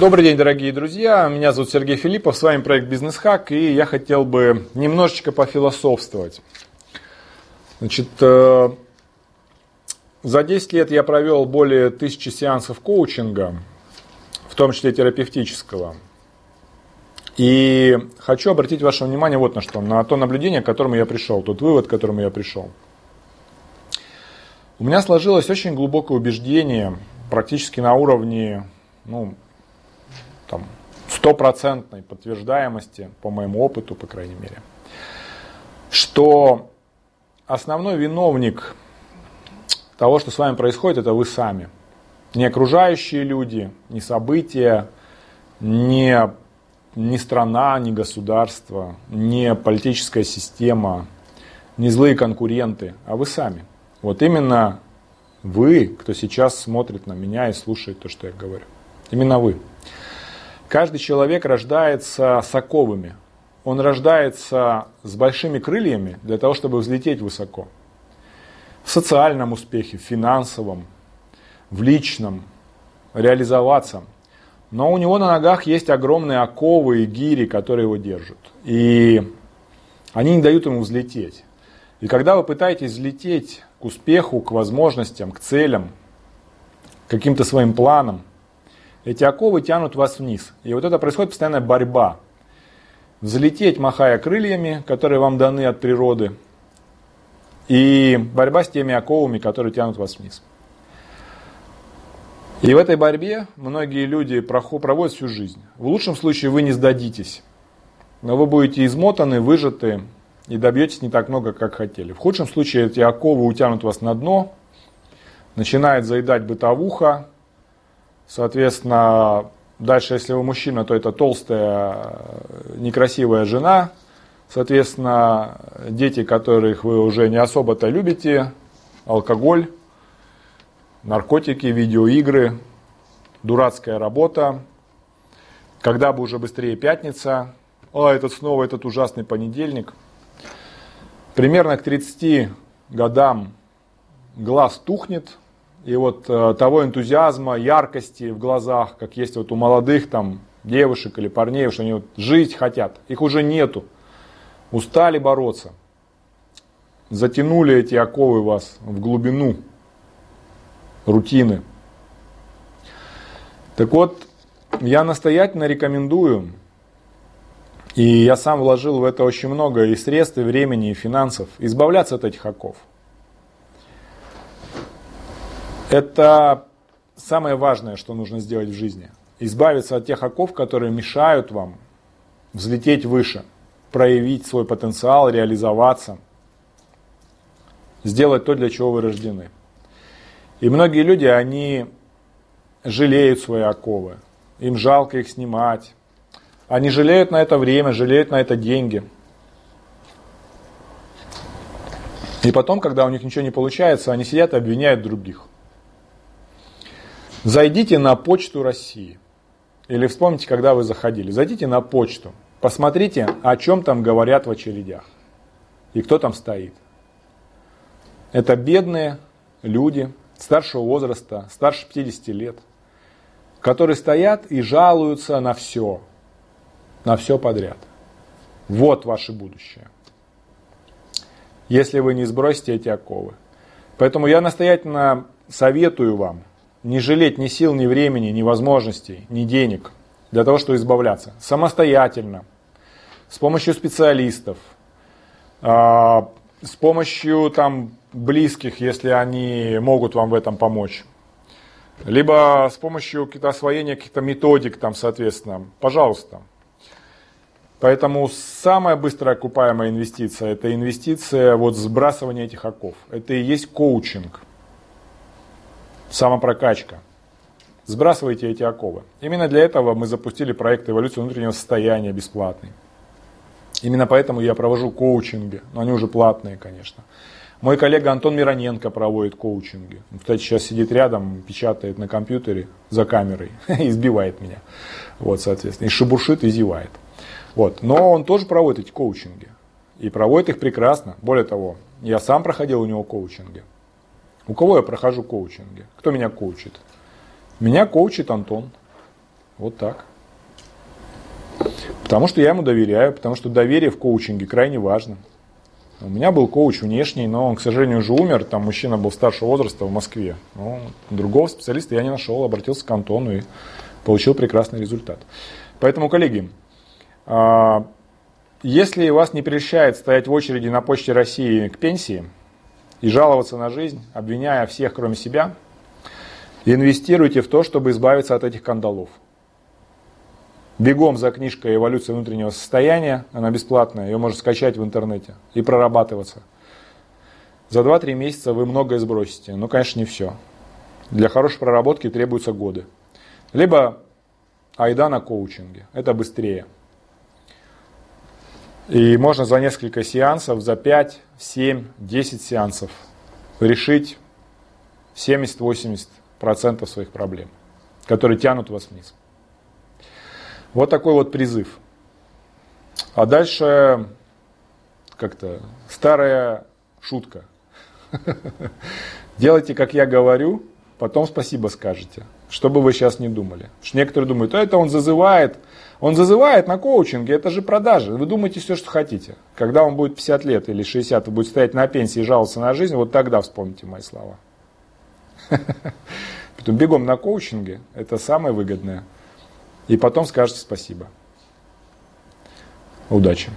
Добрый день, дорогие друзья. Меня зовут Сергей Филиппов, с вами проект Бизнес Хак, и я хотел бы немножечко пофилософствовать. Значит, э, за 10 лет я провел более тысячи сеансов коучинга, в том числе терапевтического. И хочу обратить ваше внимание вот на что, на то наблюдение, к которому я пришел, тот вывод, к которому я пришел. У меня сложилось очень глубокое убеждение, практически на уровне ну, там, стопроцентной подтверждаемости, по моему опыту, по крайней мере, что основной виновник того, что с вами происходит, это вы сами. Не окружающие люди, не события, не, не страна, не государство, не политическая система, не злые конкуренты, а вы сами. Вот именно вы, кто сейчас смотрит на меня и слушает то, что я говорю. Именно вы. Каждый человек рождается с. Он рождается с большими крыльями для того, чтобы взлететь высоко. В социальном успехе, в финансовом, в личном, реализоваться. Но у него на ногах есть огромные оковы и гири, которые его держат. И они не дают ему взлететь. И когда вы пытаетесь взлететь к успеху, к возможностям, к целям, к каким-то своим планам, эти оковы тянут вас вниз. И вот это происходит постоянная борьба. Взлететь, махая крыльями, которые вам даны от природы, и борьба с теми оковами, которые тянут вас вниз. И в этой борьбе многие люди проводят всю жизнь. В лучшем случае вы не сдадитесь, но вы будете измотаны, выжаты и добьетесь не так много, как хотели. В худшем случае эти оковы утянут вас на дно, начинает заедать бытовуха, Соответственно, дальше, если вы мужчина, то это толстая, некрасивая жена. Соответственно, дети, которых вы уже не особо-то любите, алкоголь, наркотики, видеоигры, дурацкая работа. Когда бы уже быстрее пятница, а этот снова этот ужасный понедельник. Примерно к 30 годам глаз тухнет, и вот э, того энтузиазма, яркости в глазах, как есть вот у молодых там девушек или парней, что они вот жить хотят, их уже нету. Устали бороться. Затянули эти оковы вас в глубину рутины. Так вот, я настоятельно рекомендую, и я сам вложил в это очень много и средств, и времени, и финансов, избавляться от этих оков. Это самое важное, что нужно сделать в жизни. Избавиться от тех оков, которые мешают вам взлететь выше, проявить свой потенциал, реализоваться, сделать то, для чего вы рождены. И многие люди, они жалеют свои оковы, им жалко их снимать. Они жалеют на это время, жалеют на это деньги. И потом, когда у них ничего не получается, они сидят и обвиняют других. Зайдите на почту России. Или вспомните, когда вы заходили. Зайдите на почту. Посмотрите, о чем там говорят в очередях. И кто там стоит. Это бедные люди старшего возраста, старше 50 лет, которые стоят и жалуются на все. На все подряд. Вот ваше будущее. Если вы не сбросите эти оковы. Поэтому я настоятельно советую вам не жалеть ни сил, ни времени, ни возможностей, ни денег для того, чтобы избавляться. Самостоятельно, с помощью специалистов, а, с помощью там, близких, если они могут вам в этом помочь. Либо с помощью освоения каких-то методик, там, соответственно. Пожалуйста. Поэтому самая быстрая окупаемая инвестиция – это инвестиция, вот сбрасывание этих оков. Это и есть коучинг – самопрокачка. Сбрасывайте эти оковы. Именно для этого мы запустили проект «Эволюция внутреннего состояния» бесплатный. Именно поэтому я провожу коучинги, но они уже платные, конечно. Мой коллега Антон Мироненко проводит коучинги. Он, кстати, сейчас сидит рядом, печатает на компьютере за камерой и избивает меня. Вот, соответственно, и шебуршит, и зевает. Вот. Но он тоже проводит эти коучинги. И проводит их прекрасно. Более того, я сам проходил у него коучинги. У кого я прохожу коучинги? Кто меня коучит? Меня коучит Антон. Вот так. Потому что я ему доверяю, потому что доверие в коучинге крайне важно. У меня был коуч внешний, но он, к сожалению, уже умер. Там мужчина был старшего возраста в Москве. Но другого специалиста я не нашел, обратился к Антону и получил прекрасный результат. Поэтому, коллеги, а, если вас не прельщает стоять в очереди на почте России к пенсии и жаловаться на жизнь, обвиняя всех, кроме себя, инвестируйте в то, чтобы избавиться от этих кандалов. Бегом за книжкой «Эволюция внутреннего состояния», она бесплатная, ее можно скачать в интернете и прорабатываться. За 2-3 месяца вы многое сбросите, но, конечно, не все. Для хорошей проработки требуются годы. Либо айда на коучинге, это быстрее. И можно за несколько сеансов, за 5, 7, 10 сеансов решить 70-80% своих проблем, которые тянут вас вниз. Вот такой вот призыв. А дальше как-то старая шутка. Делайте, как я говорю, потом спасибо скажете. Что бы вы сейчас не думали. Потому что некоторые думают, а это он зазывает, он зазывает на коучинге, это же продажи. Вы думаете все, что хотите. Когда вам будет 50 лет или 60, вы будете стоять на пенсии и жаловаться на жизнь, вот тогда вспомните мои слова. Потом бегом на коучинге, это самое выгодное. И потом скажете спасибо. Удачи.